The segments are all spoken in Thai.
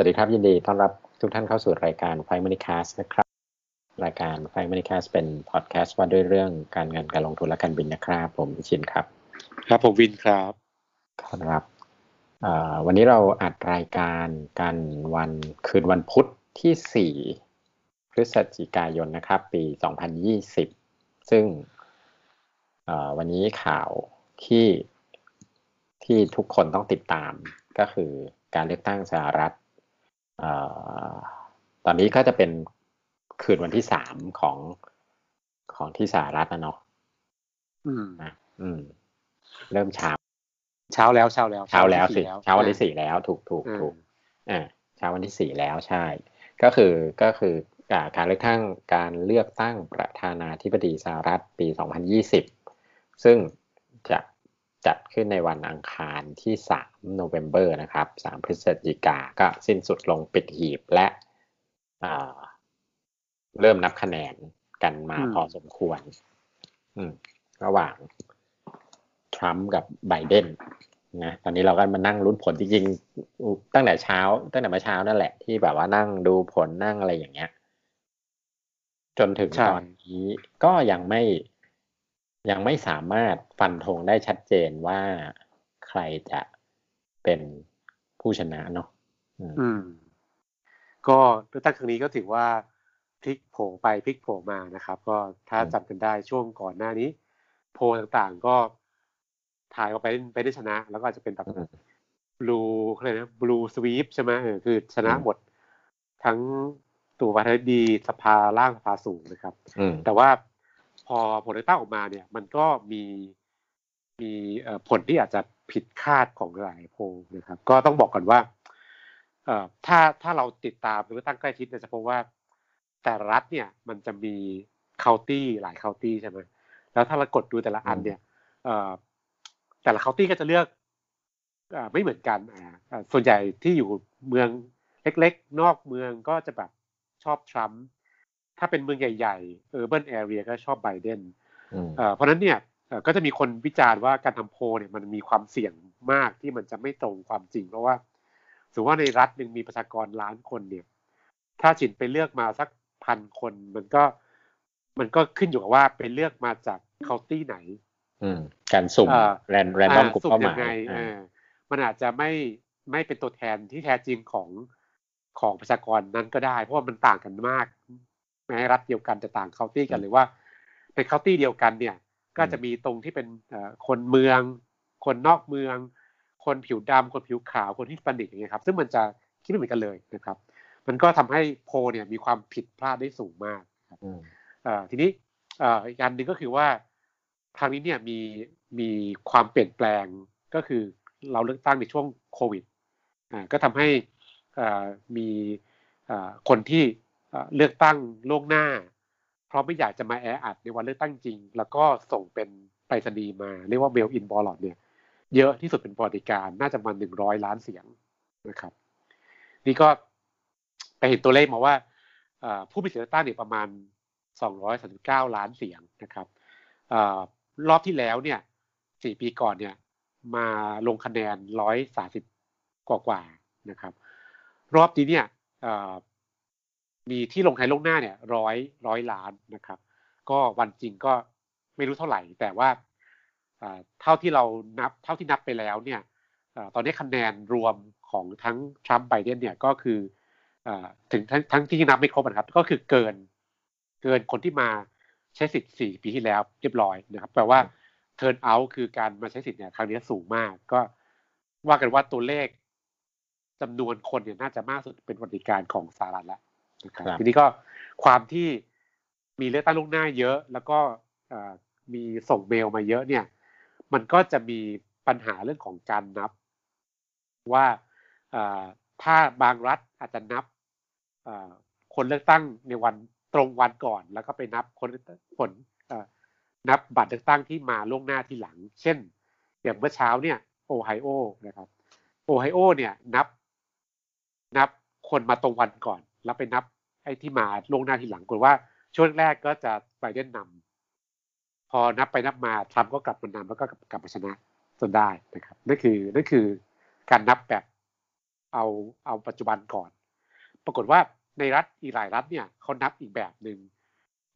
วัสดีครับ ยินดีต้อนรับทุกท่านเข้าสู่รายการไฟมินิคาสนะครับ รายการไฟมินิคาสเป็นพอดแคสต์ว่าด้วยเรื่องการเงินการลงทุนและการบินนะครับ ผมชินครับ ครับผมวินครับครับวันนี้เราอัดรายการกันวันคืนวันพุธที่ 4 พฤศจิกายนนะครับ ปี 2020 ซึ่งวันนี้ข่าวที่ที่ทุกคนต้องติดตามก็คือการเลือกตั้งสหรัฐอ ตอนนี้ก็จะเป็นคืนวันที่สามของของที่สหรัฐนะเนาะอืมอืม เริ่มเช้า เช้าแล้วเช้าแล้ว เช้าแล้วสิเช้าวันที่สี่แล้ว ถูกถูกถูกอ่าเช้าวันที่สี่แล้วใช่ ก็คือก็คือการเลือกตั้งการเลือกตั้งประธานาธิบดีสหรัฐปีสองพันยี่สิบซึ่งจะ จัดขึ้นในวันอังคารที่3โนเวม ber นะครับ 3 พฤศจิกาก็สิ้นสุดลงปิดหีบและเริ่มนับคะแนนกันมาพอสมควร ระหว่างทรัมป์กับไบเดนนะตอนนี้เราก็มานั่งลุ้นผลจริงๆตั้งแต่เช้า ตั้งแต่เมื่อเช้านั่นแหละที่แบบว่านั่งดูผลนั่งอะไรอย่างเงี้ย จนถึงตอนนี้ก็ยังไม่ ยังไม่สามารถฟันธงได้ชัดเจนว่าใครจะเป็นผู้ชนะเนาะอืม ก็เลือกตั้งครั้งนี้ก็ถือว่าพลิกโผไปพลิกโผมานะครับ ก็ถ้าจำกันได้ช่วงก่อนหน้านี้ โพต่างๆก็ถ่ายออกไปไปได้ชนะ แล้วก็อาจจะเป็นแบบบลูอะไรนะบลูสวีปใช่ไหมเออคือชนะหมด ทั้งตัวประธานาธิบดีสภาล่างสภาสูงนะครับแต่ว่า พอผลเลือกตั้งออกมาเนี่ย มันก็มีมีผลที่อาจจะผิดคาดของหลายโพลนะครับ ก็ต้องบอกก่อนว่าเอ่อถ้าถ้าเราติดตามเลือกตั้งใกล้ชิดเนี่ยจะพบว่าแต่รัฐเนี่ยมันจะมีเคาน์ตี้หลายเคาน์ตี้ใช่ไหมแล้วถ้าเรากดดูแต่ละอันเนี่ยเอ่อแต่ละเคาน์ตี้ก็จะเลือกอไม่เหมือนกันอ่าส่วนใหญ่ที่อยู่เมืองเล็ก ๆ นอกเมืองก็จะแบบชอบทรัมป์ ถ้าเป็นเมืองใหญ่ๆ urban area ก็ชอบไบเดนเพราะนั้นเนี่ยก็จะมีคนวิจารณ์ว่าการทำโพเนี่ยมันมีความเสี่ยงมากที่มันจะไม่ตรงความจริง เพราะว่าสมมติว่าในรัฐหนึ่งมีประชากรล้านคนเนี่ย ถ้าฉินไปเลือกมาสักพันคน มันก็มันก็ขึ้นอยู่กับว่าไปเลือกมาจากเคาน์ตี้ไหนการสุ่ม ran random กลุ่มเป้าหมายมันอาจจะไม่ไม่เป็นตัวแทนที่แท้จริงของของประชากรนั้นก็ได้ เพราะว่ามันต่างกันมาก แม้รัฐเดียวกันจะต่างเคาน์ตี้กันหรือว่าในเคาน์ตี้เดียวกันเนี่ย ก็จะมีตรงที่เป็นคนเมือง คนนอกเมือง คนผิวดำคนผิวขาว คนฮิสแปนิกอย่างเงี้ยครับ ซึ่งมันจะคิดไม่เหมือนกันเลยนะครับ มันก็ทำให้โพลเนี่ยมีความผิดพลาดได้สูงมากครับทีนี้อีกอันหนึ่งก็คือว่าครั้งนี้เนี่ยมีมีความเปลี่ยนแปลงก็คือเราเลือกตั้งในช่วงโควิดก็ทำให้มีคนที่ เลือกตั้งล่วงหน้า เพราะไม่อยากจะมาแออัดในวันเลือกตั้งจริง แล้วก็ส่งเป็นไปรษณีย์มา เรียกว่าเบลอินบอลลอดเนี่ย เยอะที่สุดเป็นปริการน่าจะมาหนึ่งร้อยล้านเสียงนะครับ นี่ก็ไปเห็นตัวเลขมาว่าผู้มีสิทธิเลือกตั้งเนี่ยประมาณสองร้อยสามสิบเก้าล้านเสียงนะครับอรอบที่แล้วเนี่ยสี่ปีก่อนเนี่ย มาลงคะแนนร้อยสาสิบกว่าๆนะครับ รอบนี้เนี่ย มีที่ลงท้ายล่วงหน้าเนี่ยร้อยร้อยล้านนะครับ ก็วันจริงก็ไม่รู้เท่าไหร่ แต่ว่าเท่าที่เรานับเท่าที่นับไปแล้วเนี่ยตอนนี้คะแนนรวมของทั้งทรัมป์ไบเดนเนี่ยก็คือถึงทั้งทั้งที่นับไม่ครบนะครับ ก็คือเกินเกินคนที่มาใช้สิทธิ์สี่ปีที่แล้วเรียบร้อยนะครับ แปลว่าเทิร์นเอาท์คือการมาใช้สิทธิ์เนี่ยครั้งนี้สูงมาก ก็ว่ากันว่าตัวเลขจำนวนคนเนี่ยน่าจะมากสุดเป็นวันการของสหรัฐแล้วนะ ทีนี้ก็ความที่มีเลือกตั้งลูกหน้าเยอะ แล้วก็มีส่งเมลมาเยอะเนี่ย มันก็จะมีปัญหาเรื่องของการนับ ว่าถ้าบางรัฐอาจจะนับคนเลือกตั้งในวันตรงวันก่อน แล้วก็ไปนับคนผลนับบัตรเลือกตั้งที่มาล่วงหน้าที่หลัง เช่น อย่างเมื่อเช้าเนี่ยโอไฮโอนะครับ โอไฮโอเนี่ยนับนับคนมาตรงวันก่อน แล้วไปนับไอ้ที่มาล่วงหน้าทีหลังกนว่าช่วงแรกก็จะไบเดนนำพอนับไปนับมาทรัมป์ก็กลับมานำแล้วก็กลับมาชนะจนได้นะครับนั่นคือนั่นคือการนับแบบเอาเอาปัจจุบันก่อน ปรากฏว่าในรัฐอีกหลายรัฐเนี่ยเขานับอีกแบบหนึ่ง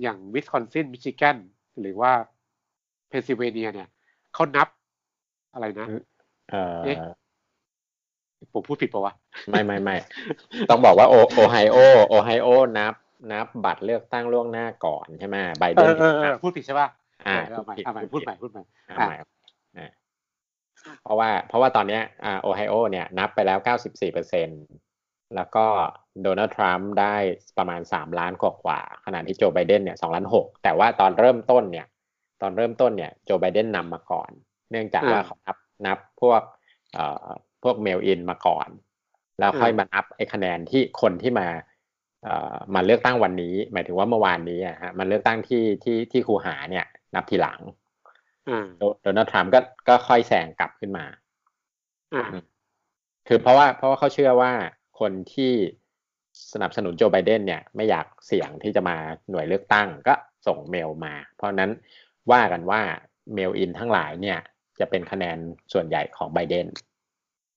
อย่างวิสคอนซินมิชิแกนหรือว่าเพนซิลเวเนียเนี่ยเขานับอะไรนะเอ่อ ผมพูดผิดปะวะ ไม่ไม่ไม่ต้องบอกว่าโอโอไฮโอโอไฮโอนับ นับบัตรเลือกตั้งล่วงหน้าก่อนใช่ไหมไบเอเดนอเออเออพูดผิดใช่ป่ะอ่าเอาใหม่เอาใหม่พูดใหม่พูดใหม่อ่าใหม่อ่าเพราะว่าเพราะว่าตอนเนี้ยอ่าโอไฮโอเนี่ยนับไปแล้ว94เปอร์เซ็นต์แล้วก็โดนัลด์ทรัมป์ได้ประมาณ3ล้านกว่ากว่าขณะที่โจไบเดนเนี่ย2ล้าน6แต่ว่าตอนเริ่มต้นเนี่ย ตอนเริ่มต้นเนี่ยโจไบเดนนำมาก่อน เนื่องจากว่าเขานับนับพวกเอ่อ พวกเมลอินมาก่อน แล้วค่อยมานับไอ้คะแนนที่คนที่มาเอ่อมาเลือกตั้งวันนี้ หมายถึงว่าเมื่อวานนี้อะฮะมันเลือกตั้งที่ที่ที่คูหาเนี่ย นับทีหลังอ่าโดโดนัลด์ทรัมป์ก็ก็ค่อยแซงกลับขึ้นมาอ่าคือเพราะว่าเพราะว่าเขาเชื่อว่าคนที่สนับสนุนโจไบเดนเนี่ยไม่อยากเสี่ยงที่จะมาหน่วยเลือกตั้งก็ส่งเมลมา เพราะฉะนั้นว่ากันว่าเมลอินทั้งหลายเนี่ย จะเป็นคะแนนส่วนใหญ่ของไบเดน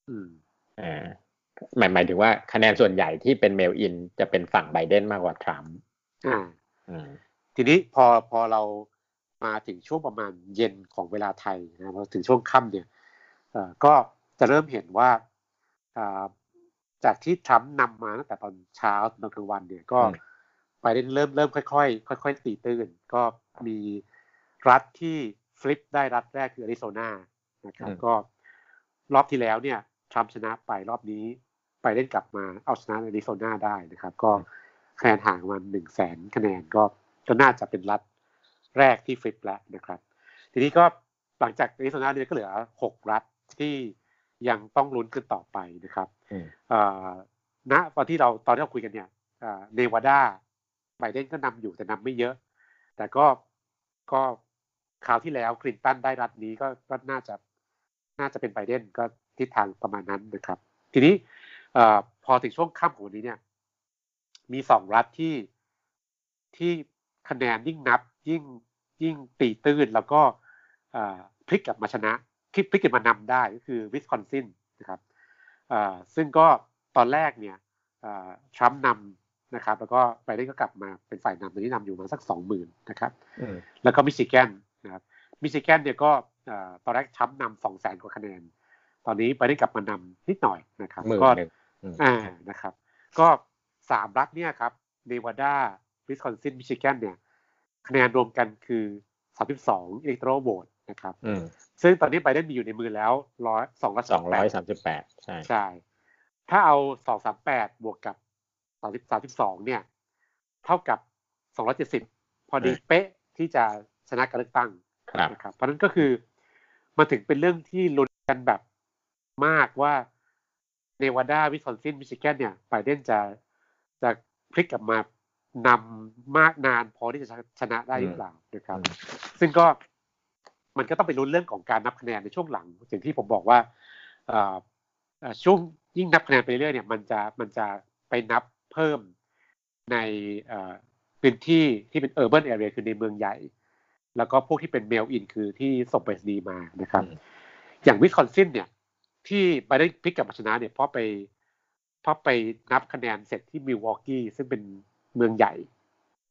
อืมอ่าหมายหมายถึงว่าคะแนนส่วนใหญ่ที่เป็นเมลอินจะเป็นฝั่งไบเดนมากกว่าทรัมป์อ่าอืมทีนี้พอพอเรามาถึงช่วงประมาณเย็นของเวลาไทยนะพอถึงช่วงค่ำเนี่ยเอ่อก็จะเริ่มเห็นว่าอ่าจากที่ทรัมป์นำมาตั้งแต่ตอนเช้าตอนกลางวันเนี่ยก็ไปได้เริ่มเริ่มค่อยๆค่อยๆตีตื้น ก็มีรัฐที่ฟลิปได้รัฐแรกคืออาริโซนานะครับก็รอบที่แล้วเนี่ย ทรัมป์ชนะไปรอบนี้ ไปเล่นกลับมาเอาชนะอาริโซนาได้นะครับ ก็คะแนนห่างประมาณหนึ่งแสนคะแนนก็ก็น่าจะเป็นรัฐแรกที่ฟลิปแล้วนะครับ ทีนี้ก็หลังจากอาริโซนาเนี่ยก็เหลือหกรัฐที่ยังต้องลุ้นกันต่อไปนะครับอืมเอ่อณตอนที่เราตอนที่เราคุยกันเนี่ยเนวาดาไบเดนก็นำอยู่แต่นำไม่เยอะ แต่ก็ก็คราวที่แล้วคลินตันได้รัฐนี้ก็ก็น่าจะน่าจะเป็นไบเดนก็ ทิศทางประมาณนั้นนะครับ ทีนี้เอ่อพอถึงช่วงค่ำของวันนี้เนี่ย มีสองรัฐที่ที่คะแนนยิ่งนับยิ่งยิ่งตีตื้นแล้วก็เอ่อพลิกกลับมาชนะพลิกพลิกกลับมานำได้ก็คือวิสคอนซินนะครับอ่าซึ่งก็ตอนแรกเนี่ยทรัมป์นำนะครับ แล้วก็ไบเดนก็กลับมาเป็นฝ่ายนำตอนนี้นำอยู่มาสักสองหมื่นนะครับอืมแล้วก็มิชิแกนนะครับมิชิแกนเนี่ยก็อ่าตอนแรกทรัมป์นำสองแสนกว่าคะแนน ตอนนี้ไบเดนกลับมานำนิดหน่อยนะครับหมื่นก็หนึ่งอืมอ่านะครับ ก็สามรัฐเนี่ยครับเนวาดาวิสคอนซินมิชิแกนเนี่ยคะแนนรวมกันคือสามสิบสอง electoral vote นะครับอืมซึ่งตอนนี้ไบเดนมีอยู่ในมือแล้วร้อยสองร้อยสองร้อยสามสิบแปดใช่ใช่ ถ้าเอาสองสามแปดบวกกับสามสิบสามสิบสองเนี่ย เท่ากับสองร้อเจ็ดสิบพอดีเป๊ะที่จะชนะการเลือกตั้งครับนะครับ เพราะฉะนั้นก็คือมันถึงเป็นเรื่องที่ลุ้นกันแบบ มากว่าเนวาดาวิสคอนซินมิชิแกนเนี่ยไบเดนจะจะพลิกกลับมานำมากนานพอที่จะชนะได้หรือเปล่านะครับ ซึ่งก็มันก็ต้องไปลุ้นเรื่องของการนับคะแนนในช่วงหลังอย่างที่ผมบอกว่าเอ่อเอ่อช่วงยิ่งนับคะแนนไปเรื่อยเนี่ย มันจะมันจะไปนับเพิ่มในเอ่อพื้นที่ที่เป็น urban area คือในเมืองใหญ่ แล้วก็พวกที่เป็น mail in คือที่ส่งไปรษณีย์มานะครับอืมอย่างวิสคอนซินเนี่ย ที่ไบเดนพลิกกลับมาชนะเนี่ยเพราะไปเพราะไปนับคะแนนเสร็จที่มิลวอกกี้ซึ่งเป็นเมืองใหญ่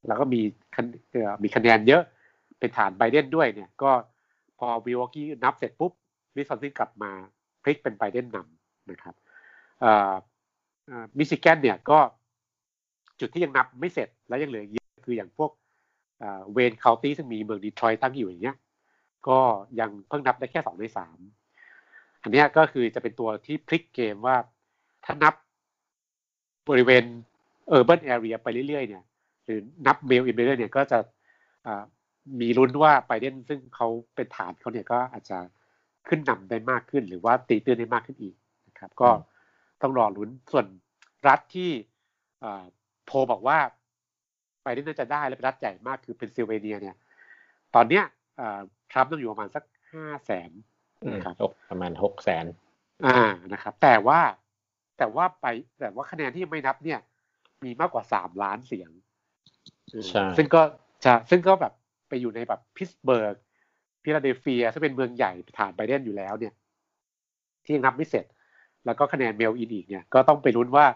แล้วก็มีมีคะแนนเยอะเป็นฐานไบเดนด้วยเนี่ย ก็พอมิลวอกกี้นับเสร็จปุ๊บวิสคอนซินกลับมาพลิกเป็นไบเดนนำนะครับมิชิแกนเนี่ยก็จุดที่ยังนับไม่เสร็จและยังเหลือเยอะคืออย่างพวก Wayne County ซึ่งมีเมืองดีทรอยต์ตั้งอยู่อย่างเงี้ยก็ยังเพิ่งนับได้แค่สองในสาม อันนี้ก็คือจะเป็นตัวที่พลิกเกมว่าถ้านับบริเวณ urban area ไปเรื่อยๆเนี่ยหรือนับเมลอินไปเรื่อยเนี่ยก็จะมีลุ้นว่าไบเดนซึ่งเขาเป็นฐานเขาเนี่ยก็อาจจะขึ้นนำได้มากขึ้น หรือว่าตีตื้นได้มากขึ้นอีกนะครับ ก็ต้องรอลุ้นส่วนรัฐที่โพบอกว่าไบเดนน่าจะได้และเป็นรัฐใหญ่มากคือเพนซิลเวเนียเนี่ยตอนเนี้ยทรัมป์ต้องอยู่ประมาณสักห้าแสน นะครับหกประมาณหกแสนอ่านะครับ แต่ว่าแต่ว่าไปแต่ว่าคะแนนที่ยังไม่นับเนี่ย มีมากกว่าสามล้านเสียงเออใช่ซึ่งก็จะซึ่งก็แบบไปอยู่ในแบบพิตต์สเบิร์กฟิลาเดลเฟียซึ่งเป็นเมืองใหญ่ฐานไบเดนอยู่แล้วเนี่ย ที่ยังนับไม่เสร็จ แล้วก็คะแนน mail in อีกเนี่ย ก็ต้องไปลุ้นว่า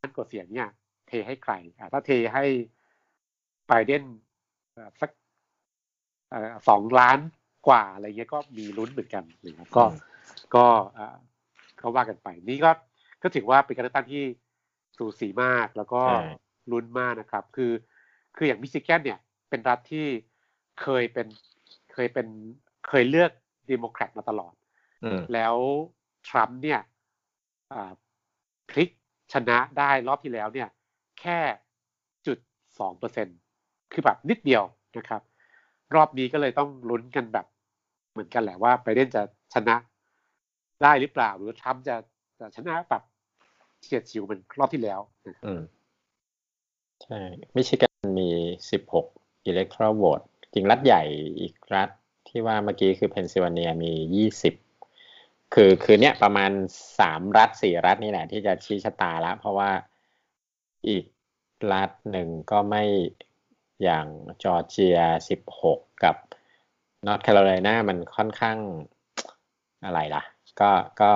การกดเสียงเนี่ย เทให้ใครอ่าถ้าเทให้ไบเดนสักสองล้าน กว่าอะไรเงี้ยก็มีลุ้นเหมือนกันนะครับก็ก็เขาว่ากันไป นี่ก็ก็ถือว่าเป็นการเลือกตั้งที่สูสีมากแล้วก็ลุ้นมากนะครับ คือคืออย่างมิชิแกนเนี่ย เป็นรัฐที่เคยเป็นเคยเป็นเคยเลือกดโมแครตมาตลอดแล้วทรัมป์เนี่ยพลิกชนะได้รอบที่แล้วเนี่ย แค่จุดสองเปอร์เซ็นคือแบบนิดเดียวนะครับ รอบนี้ก็เลยต้องลุ้นกันแบบ เหมือนกันแหละว่าไบเดนจะชนะได้หรือเปล่า หรือทรัมป์จะจะชนะแบบเฉียดฉิวเหมือนรอบที่แล้วอืมใช่มิชิแกนมีสิบหกอิเล็กทรอโหวตจริงรัฐใหญ่อีกรัฐที่ว่าเมื่อกี้คือเพนซิลเวเนียมียี่สิบคือคือเนี้ยประมาณสามรัฐสี่รัฐนี่แหละที่จะชี้ชะตาแล้ว เพราะว่าอีกรัฐหนึ่งก็ไม่ อย่างจอร์เจียสิบหกกับนอร์ทแคโรไลนามันค่อนข้างอะไรล่ะ ก็ก็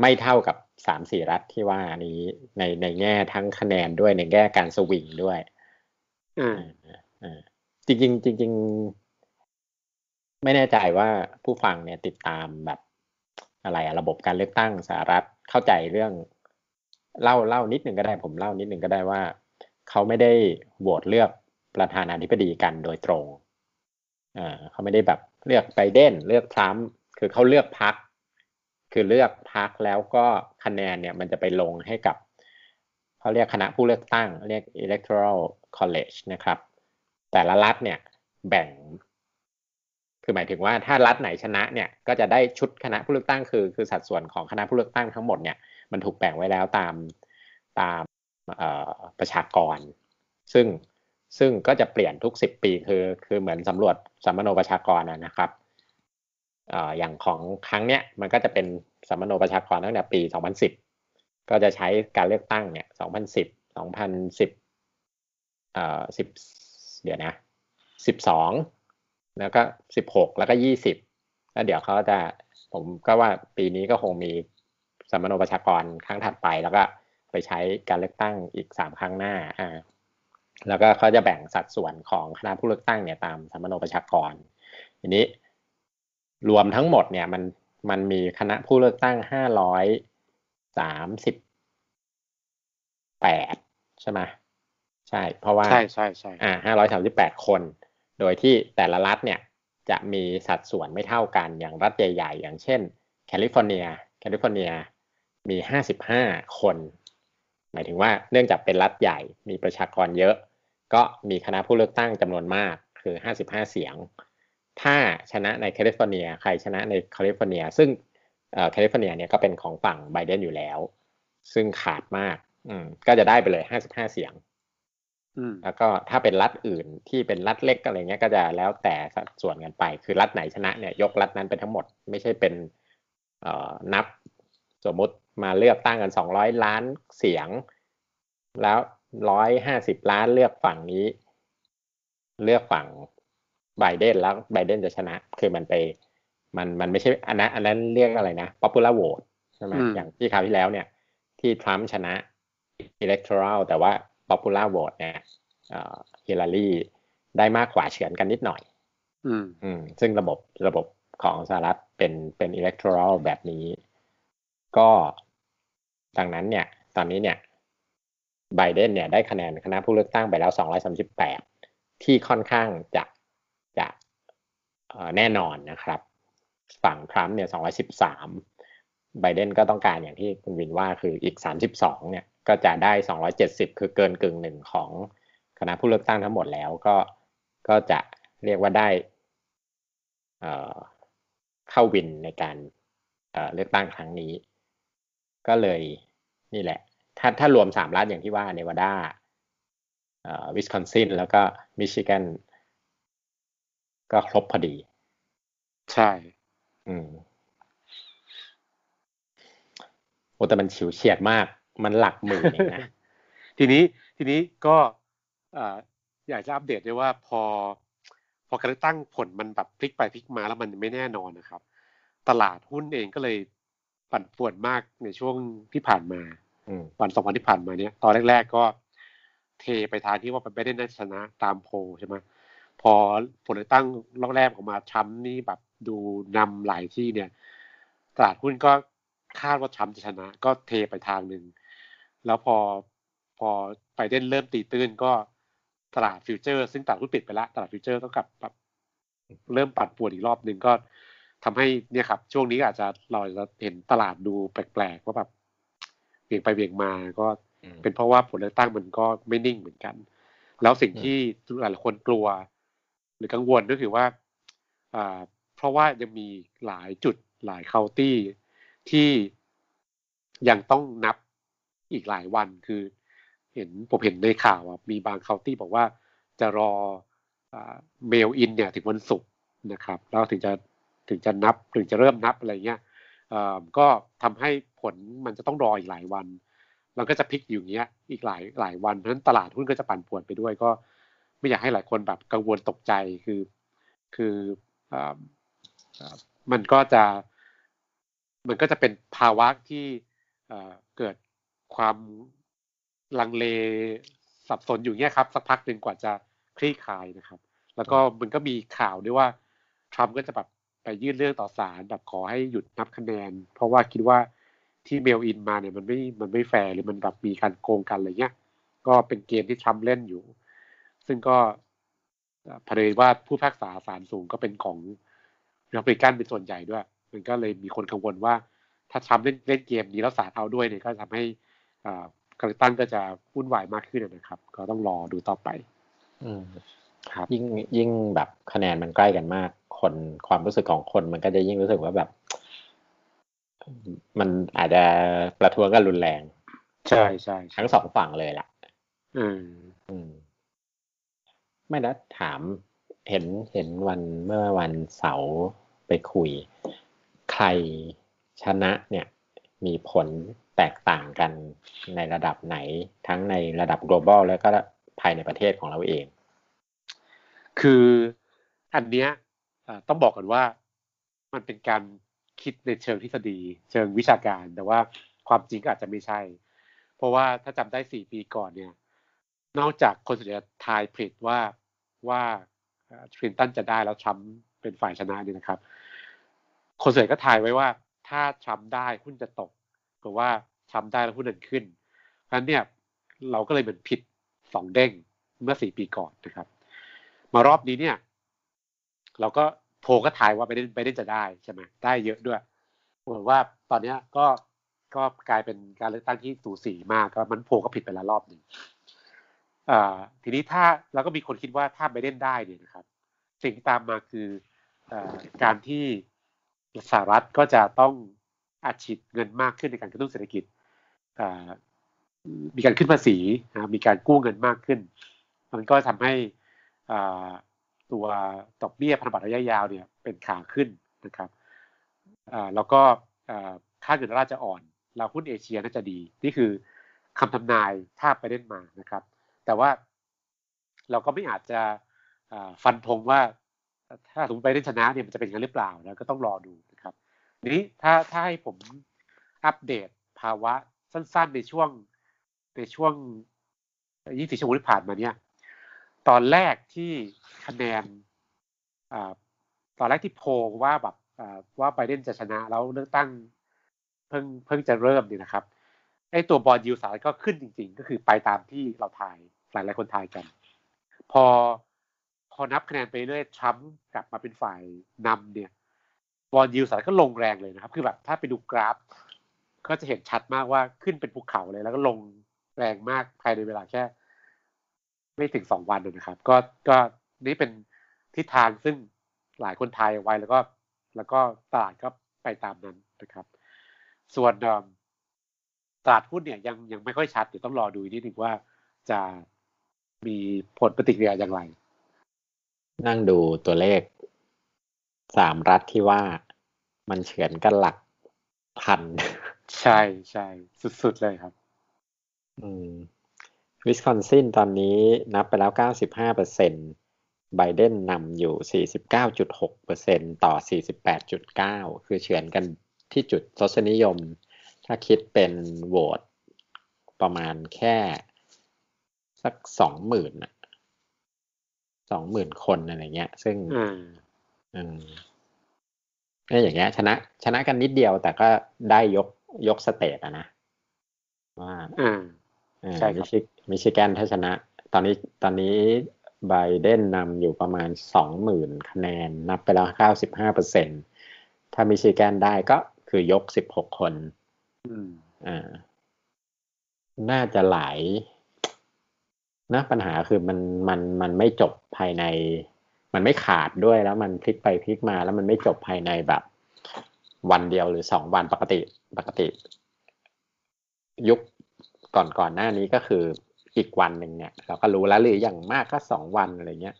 ไม่เท่ากับสามสี่รัฐที่ว่านี้ในในแง่ทั้งคะแนนด้วยในแง่การสวิงด้วยอ่าอ่าจริงจริงจริงไม่แน่ใจว่าผู้ฟังเนี่ยติดตามแบบอะไรอะระบบการเลือกตั้งสหรัฐเข้าใจเรื่อง เล่าเล่านิดหนึ่งก็ได้ผมเล่านิดหนึ่งก็ได้ว่า เขาไม่ได้โหวตเลือก ประธานาธิบดีกันโดยตรงอ่าเขาไม่ได้แบบเลือกไบเดนเลือกทรัมป์คือเขาเลือกพรรคคือเลือกพรรคแล้วก็คะแนนเนี่ยมันจะไปลงให้กับเขาเรียกคณะผู้เลือกตั้ง เรียก electoral college นะครับ แต่ละรัฐเนี่ยแบ่ง คือหมายถึงว่าถ้ารัฐไหนชนะเนี่ยก็จะได้ชุดคณะผู้เลือกตั้งคือ คือสัดส่วนของคณะผู้เลือกตั้งทั้งหมดเนี่ยมันถูกแบ่งไว้แล้วตามตามประชากร ซึ่ง ซึ่งก็จะเปลี่ยนทุกสิบปีคือ คือเหมือนสำรวจสัมมโนประชากรนะครับอย่างของครั้งเนี้ยมันก็จะเป็นสัมมโนประชากรตั้งแต่ปี 2010 ก็จะใช้การเลือกตั้งเนี่ย 2010 2010เอ่อ10เดี๋ยวนะ 12 แล้วก็สิบหกแล้วก็ยี่สิบแล้วเดี๋ยวเขาจะผมก็ว่าปีนี้ก็คงมีสัมโนประชากรครั้งถัดไป แล้วก็ไปใช้การเลือกตั้งอีกสามครั้งหน้าอ่า แล้วก็เขาจะแบ่งสัดส่วนของคณะผู้เลือกตั้งเนี่ยตามสมโนประชากรทีนี้รวมทั้งหมดเนี่ยมันมันมีคณะผู้เลือกตั้งห้าร้อยสามสิบแปดใช่ไหมใช่ เพราะว่าใช่ใช่ใช่อ่าห้าร้อยสามสิบแปดคน โดยที่แต่ละรัฐเนี่ยจะมีสัดส่วนไม่เท่ากันอย่างรัฐใหญ่ ๆ อย่างเช่น แคลิฟอร์เนีย แคลิฟอร์เนียมีห้าสิบห้าคน หมายถึงว่าเนื่องจากเป็นรัฐใหญ่มีประชากรเยอะ ก็มีคณะผู้เลือกตั้งจำนวนมากคือห้าสิบห้าเสียง ถ้าชนะในแคลิฟอร์เนีย ใครชนะในแคลิฟอร์เนีย ซึ่งแคลิฟอร์เนียเนี่ยก็เป็นของฝั่งไบเดนอยู่แล้ว ซึ่งขาดมาก อืม ก็จะได้ไปเลยห้าสิบห้าเสียงแล้วก็ถ้าเป็นรัฐอื่นที่เป็นรัฐเล็กอะไรเงี้ยก็จะแล้วแต่สัดส่วนกันไป คือรัฐไหนชนะเนี่ยยกรัฐนั้นไปทั้งหมด ไม่ใช่เป็นเอ่อนับสมมุติ มาเลือกตั้งกันสองร้อยล้านเสียง แล้วร้อยห้าสิบล้านเลือกฝั่งนี้ เลือกฝั่งไบเดนแล้วไบเดนจะชนะ คือมันไป มันมันไม่ใช่อันนั้นอันนั้นเรียกอะไรนะ popular vote ใช่ไหมอย่างที่คราวที่แล้วเนี่ย ที่ทรัมป์ชนะ electoral แต่ว่า popular vote เนี่ยฮิลลารีได้มากกว่าเฉือนกันนิดหน่อย อืมอืมซึ่งระบบระบบของสหรัฐเป็นเป็น electoral แบบนี้ ก็ดังนั้นเนี่ย ตอนนี้เนี่ยไบเดนเนี่ยได้คะแนนคณะผู้เลือกตั้งไปแล้ว 238 ที่ค่อนข้างจะจะแน่นอนนะครับ ฝั่งทรัมป์เนี่ย 213 ไบเดนก็ต้องการอย่างที่คุณวินว่าคืออีก 32 เนี่ย ก็จะได้ 270 คือเกินกึ่งหนึ่งของคณะผู้เลือกตั้งทั้งหมดแล้วก็ก็จะเรียกว่าได้เข้า win ในการเลือกตั้งครั้งนี้ ก็เลยนี่แหละ ถ้าถ้ารวมสามรัฐอย่างที่ว่าเนวาดาวิสคอนซินแล้วก็มิชิแกนก็ครบพอดี ใช่ อืมโอ้แต่มันฉิวเฉียดมาก มันหลักหมื่นเองนะ ทีนี้ทีนี้ก็อยากจะอัปเดตด้วยว่าพอ พอการเลือกตั้งผลมันแบบพลิกไปพลิกมาแล้วมันไม่แน่นอนนะครับ ตลาดหุ้นเองก็เลย ปั่นป่วนมากในช่วงที่ผ่านมาอืมวันสองวันที่ผ่านมาเนี่ยตอนแรก ๆ ก็เทไปทางที่ว่ามันไม่ได้น่าชนะตามโพลใช่ไหมพอผลเลือกตั้งรอบแรกออกมาทรัมป์นี่แบบดูนำหลายที่เนี่ย ตลาดหุ้นก็คาดว่าทรัมป์จะชนะ ก็เทไปทางหนึ่ง แล้วพอพอไบเดนเริ่มตีตื้นก็ตลาดฟิวเจอร์ ซึ่งตลาดหุ้นปิดไปแล้ว ตลาดฟิวเจอร์ต้องกลับแบบเริ่มปั่นป่วนอีกรอบหนึ่งก็ ทำให้เนี่ยครับ ช่วงนี้อาจจะเราจะเห็นตลาดดูแปลกๆว่าแบบเบี่ยงไปเบี่ยงมาก็อืมเป็นเพราะว่าผลเลือกตั้งมันก็ไม่นิ่งเหมือนกัน แล้วสิ่งที่หลายๆคนกลัว หรือกังวลก็คือว่าอ่า เพราะว่ายังมีหลายจุดหลายเคาน์ตี้ที่ยังต้องนับอีกหลายวันคือ เห็นผมเห็นในข่าวอะมีบางเคาน์ตี้บอกว่าจะรอเมลอินเนี่ยถึงวันศุกร์นะครับ แล้วถึงจะ ถึงจะนับถึงจะเริ่มนับอะไรเงี้ยอ่อก็ทำให้ผลมันจะต้องรออีกหลายวัน แล้วก็จะพลิกอยู่เงี้ยอีกหลายหลายวันเพราะฉะนั้นตลาดหุ้นก็จะปั่นป่วนไปด้วยก็ ไม่อยากให้หลายคนแบบกังวลตกใจคือ คืออ่ามันก็จะ มันก็จะเป็นภาวะที่เอ่อเกิดความลังเลสับสนอยู่เงี้ยครับ สักพักหนึ่งกว่าจะคลี่คลายนะครับ แล้วก็มันก็มีข่าวด้วยว่าทรัมป์ก็จะแบบ ไปยื่นเรื่องต่อศาลแบบขอให้หยุดนับคะแนน เพราะว่าคิดว่าที่เมลอินมาเนี่ยมันไม่ มันไม่แฟร์หรือมันแบบมีการโกงกันอะไรเงี้ย ก็เป็นเกมที่ทรัมเล่นอยู่ ซึ่งก็เอ่อเผยว่าผู้พิพากษาศาลสูงก็เป็นของรีพับลิกันเป็นส่วนใหญ่ด้วย มันก็เลยมีคนกังวลว่า ถ้าทรัมเล่นเล่นเกมนี้แล้วศาลเอาด้วยเนี่ยก็ทำให้อาการเลือกตั้งก็จะวุ่นวายมากขึ้นนะครับ ก็ต้องรอดูต่อไป อืม ยิ่งยิ่งแบบคะแนนมันใกล้กันมาก คนความรู้สึกของคนมันก็จะยิ่งรู้สึกว่าแบบ มันอาจจะประท้วงกันรุนแรง ใช่ใช่ทั้งสองฝั่งเลยล่ะ อืม อืม ไม่นะถามเห็นเห็นวันเมื่อวันเสาร์ไปคุย ใครชนะเนี่ย มีผลแตกต่างกันในระดับไหน ทั้งในระดับ global แล้วก็ภายในประเทศของเราเอง คืออันเนี้ยต้องบอกก่อนว่ามันเป็นการคิดในเชิงทฤษฎี เชิงวิชาการ แต่ว่าความจริงก็อาจจะไม่ใช่ เพราะว่าถ้าจำได้สี่ปีก่อนเนี่ย นอกจากคนส่วนใหญ่ทายผิดว่าว่าคลินตันจะได้แล้วทรัมป์เป็นฝ่ายชนะเนี่ยนะครับ คนส่วนใหญ่ก็ทายไว้ว่า ถ้าทรัมป์ได้หุ้นจะตกหรือว่าทรัมป์ได้แล้วหุ้นเดินขึ้นเพราะฉะนั้นเนี่ยเราก็เลยเหมือนผิดสองเด้งเมื่อสี่ปีก่อนนะครับ มารอบนี้เนี่ย เราก็โพลก็ทายว่าไปได้ไปได้จะได้ใช่ไหมได้เยอะด้วยเหมือนว่าตอนเนี้ยก็ก็กลายเป็นการเลือกตั้งที่สูสีมากก็มันโพลก็ผิดไปล้วรอบหนึ่งอ่าทีนี้ถ้าเราก็มีคนคิดว่าถ้าไปเล่นได้เนี่ยนะครับ สิ่งที่ตามมาคืออการที่สหรัฐก็จะต้องอัดฉีดเงินมากขึ้นในการกระตุ้นเศรษฐกิจมีการขึ้นภาษีนะมีการกู้เงินมากขึ้น มันก็ทำให้ ตัวดอกเบี้ยพันธบัตรระยะยาวเนี่ยเป็นขาขึ้นนะครับแล้วก็ค่าเงินดอลลาร์จะอ่อน เราหุ้นเอเชียน่าจะดี นี่คือคำทำนายถ้าไปเล่นมานะครับ แต่ว่าเราก็ไม่อาจจะฟันธงว่าถ้าสมมติไปเล่นชนะเนี่ยมันจะเป็นอย่างนั้นหรือเปล่านะก็ต้องรอดูนะครับนี้ถ้าถ้าให้ผมอัปเดตภาวะสั้น ๆ ในช่วงในช่วง 24 ชั่วโมงที่ผ่านมาเนี่ย ตอนแรกที่คะแนนตอนแรกที่โพลว่าแบบว่าไบเดนจะชนะแล้วเลือกตั้งเพิ่งเพิ่งจะเริ่มเนี่ยนะครับไอตัวบอลยูสหรัฐก็ขึ้นจริง ๆ ก็คือไปตามที่เราทายหลายหลายๆคนทายกัน พอพอนับคะแนนไปเรื่อยทรัมป์กลับมาเป็นฝ่ายนำเนี่ยบอลยูสหรัฐก็ลงแรงเลยนะครับ คือแบบถ้าไปดูกราฟ ก็จะเห็นชัดมากว่าขึ้นเป็นภูเขาเลย แล้วก็ลงแรงมากภายในเวลาแค่ ไม่ถึงสองวันนะครับ ก็ก็นี่เป็นทิศทางซึ่งหลายคนทายเอาไว้แล้วก็ แล้วก็ตลาดก็ไปตามนั้นนะครับ ส่วนเอิ่มตลาดหุ้นเนี่ยยังยังไม่ค่อยชัดเดี๋ยวต้องรอดูอีกนิดนึงว่าจะมีผลปฏิกิริยาอย่างไร นั่งดูตัวเลขสามรัฐที่ว่ามันเฉือนกันหลักพัน ใช่ใช่สุดๆเลยครับ อืม วิสคอนซินตอนนี้นับไปแล้ว 95เปอร์เซ็นไบเดนนำอยู่ 49.6เปอร์เซ็นต่อ 48.9 คือเฉือนกันที่จุดทศนิยม ถ้าคิดเป็นโหวตประมาณแค่สักสองหมื่นสองหมื่นคนอะไรเงี้ย ซึ่งอืมอืมก็อย่างเงี้ย ชนะ ชนะกันนิดเดียวแต่ก็ได้ยกยกสเตตอะนะว่าอ่าเอ่อ ใช่ครับมิชิมิชิแกนถ้าชนะ ตอนนี้ตอนนี้ไบเดนนำอยู่ประมาณสองหมื่นคะแนน นับไปแล้วเก้าสิบห้าเปอร์เซ็นถ้ามิชิแกนได้ก็คือยกสิบหกคนอืมอ่า น่าจะหลายนะปัญหาคือมันมันมันไม่จบภายใน มันไม่ขาดด้วยแล้วมันพลิกไปพลิกมาแล้วมันไม่จบภายในแบบ วันเดียวหรือสองวันปกติปกติ ยุค ก่อนก่อนหน้านี้ก็คืออีกวันหนึ่งเนี่ย เราก็รู้แล้วหรืออย่างมากก็สองวันอะไรเงี้ย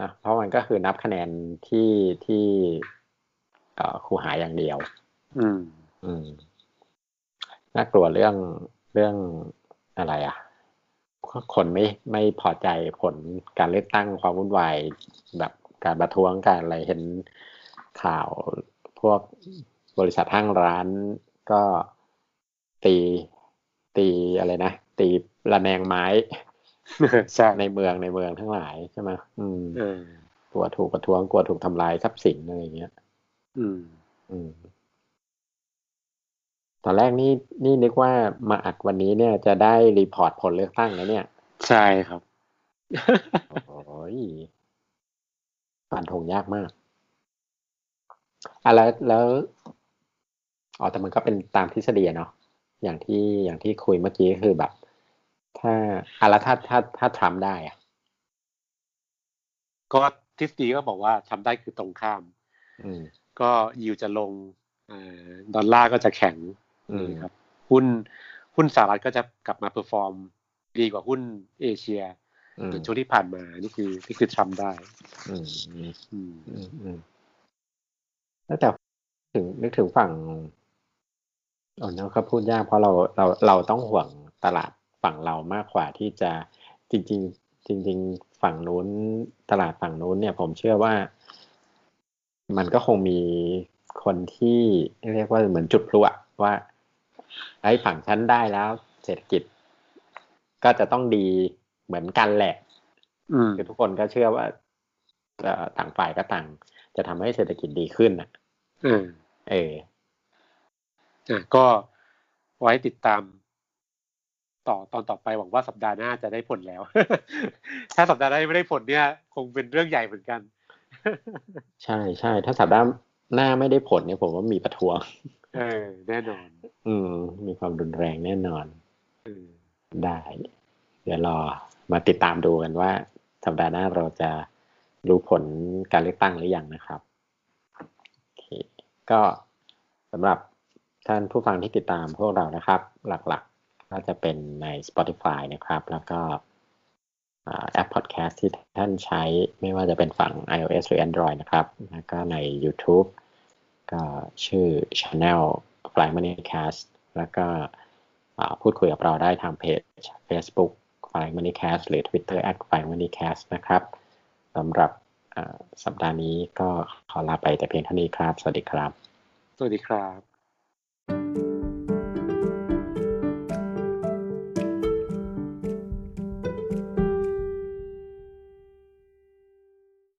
นะเพราะมันก็คือนับคะแนนที่ที่เอ่อครูหาอย่างเดียว อืม อืมน่ากลัวเรื่องเรื่องอะไรอะ คนไม่ไม่พอใจผลการเลือกตั้งความวุ่นวายแบบการประท้วงการอะไรเห็นข่าวพวกบริษัทห้างร้านก็ตี ตีอะไรนะตีระแนงไม้ใช่ในเมืองในเมืองทั้งหลายใช่ไหมอืมเออกลัวถูกประท้วงกลัวถูกทำลายทรัพย์สินอะไรอย่างเงี้ย อืม อืมตอนแรกนี่นี่นึกว่ามาอัดวันนี้เนี่ยจะได้ report ผลเลือกตั้งแล้วเนี่ย ใช่ครับโอ้ยฟันธงยากมากอะแล้วแล้วอ๋อแต่มันก็เป็นตามทฤษฎีอะเนาะ อย่างที่อย่างที่คุยเมื่อกี้ก็คือแบบ ถ้าอะแล้วถ้าถ้าถ้าทรัมป์ได้อะก็ทฤษฎีก็บอกว่าทำได้คือตรงข้าม อืม ก็ยิวจะลงอ่าดอลลาร์ก็จะแข็งอืมครับ หุ้นหุ้นสหรัฐก็จะกลับมา perform ดีกว่าหุ้นเอเชียอืมในช่วงที่ผ่านมานี่คือนี่คือทำได้ อืมอืมอืมอืมอืมแล้วแต่ถึงนึกถึงฝั่ง อ๋อเนาะก็พูดยากเพราะเราเราเราต้องห่วงตลาดฝั่งเรามากกว่าที่จะจริง ๆ จริง ๆ ฝั่งนู้นตลาดฝั่งนู้นเนี่ย ผมเชื่อว่า มันก็คงมีคนที่เรียกว่าเหมือนจุดพลุอะว่าไอ้ฝั่งฉันได้แล้วเศรษฐกิจ ก็จะต้องดีเหมือนกันแหละอืมคือทุกคนก็เชื่อว่าเอ่อต่างฝ่ายก็ต่าง จะทำให้เศรษฐกิจดีขึ้นอะอ่าเออ อะก็ไว้ติดตาม ต่อตอนต่อไปหวังว่าสัปดาห์หน้าจะได้ผลแล้ว ถ้าสัปดาห์หน้าไม่ได้ผลเนี่ย คงเป็นเรื่องใหญ่เหมือนกัน ใช่ใช่ถ้าสัปดาห์หน้าไม่ได้ผลเนี่ยผมว่ามีประท้วงเออแน่นอน อืม มีความรุนแรงแน่นอนเออได้ เดี๋ยวรอมาติดตามดูกันว่า สัปดาห์หน้าเราจะรู้ผลการเลือกตั้งหรือยังนะครับ โอเค ก็สำหรับ ท่านผู้ฟังที่ติดตามพวกเรานะครับ หลักๆก็จะเป็นใน Spotify นะครับ แล้วก็แอปพอดแคสต์ที่ท่านใช้ไม่ว่าจะเป็นฝั่ง iOS หรือ Android นะครับ แล้วก็ใน YouTube ก็ชื่อ Channel Fly Money Cast แล้วก็พูดคุยกับเราได้ทางเพจ Facebook Fly Money Cast หรือ Twitter Fly Money Cast นะครับสำหรับสัปดาห์นี้ก็ขอลาไปแต่เพียงเท่านี้ครับ สวัสดีครับ สวัสดีครับ Thank you.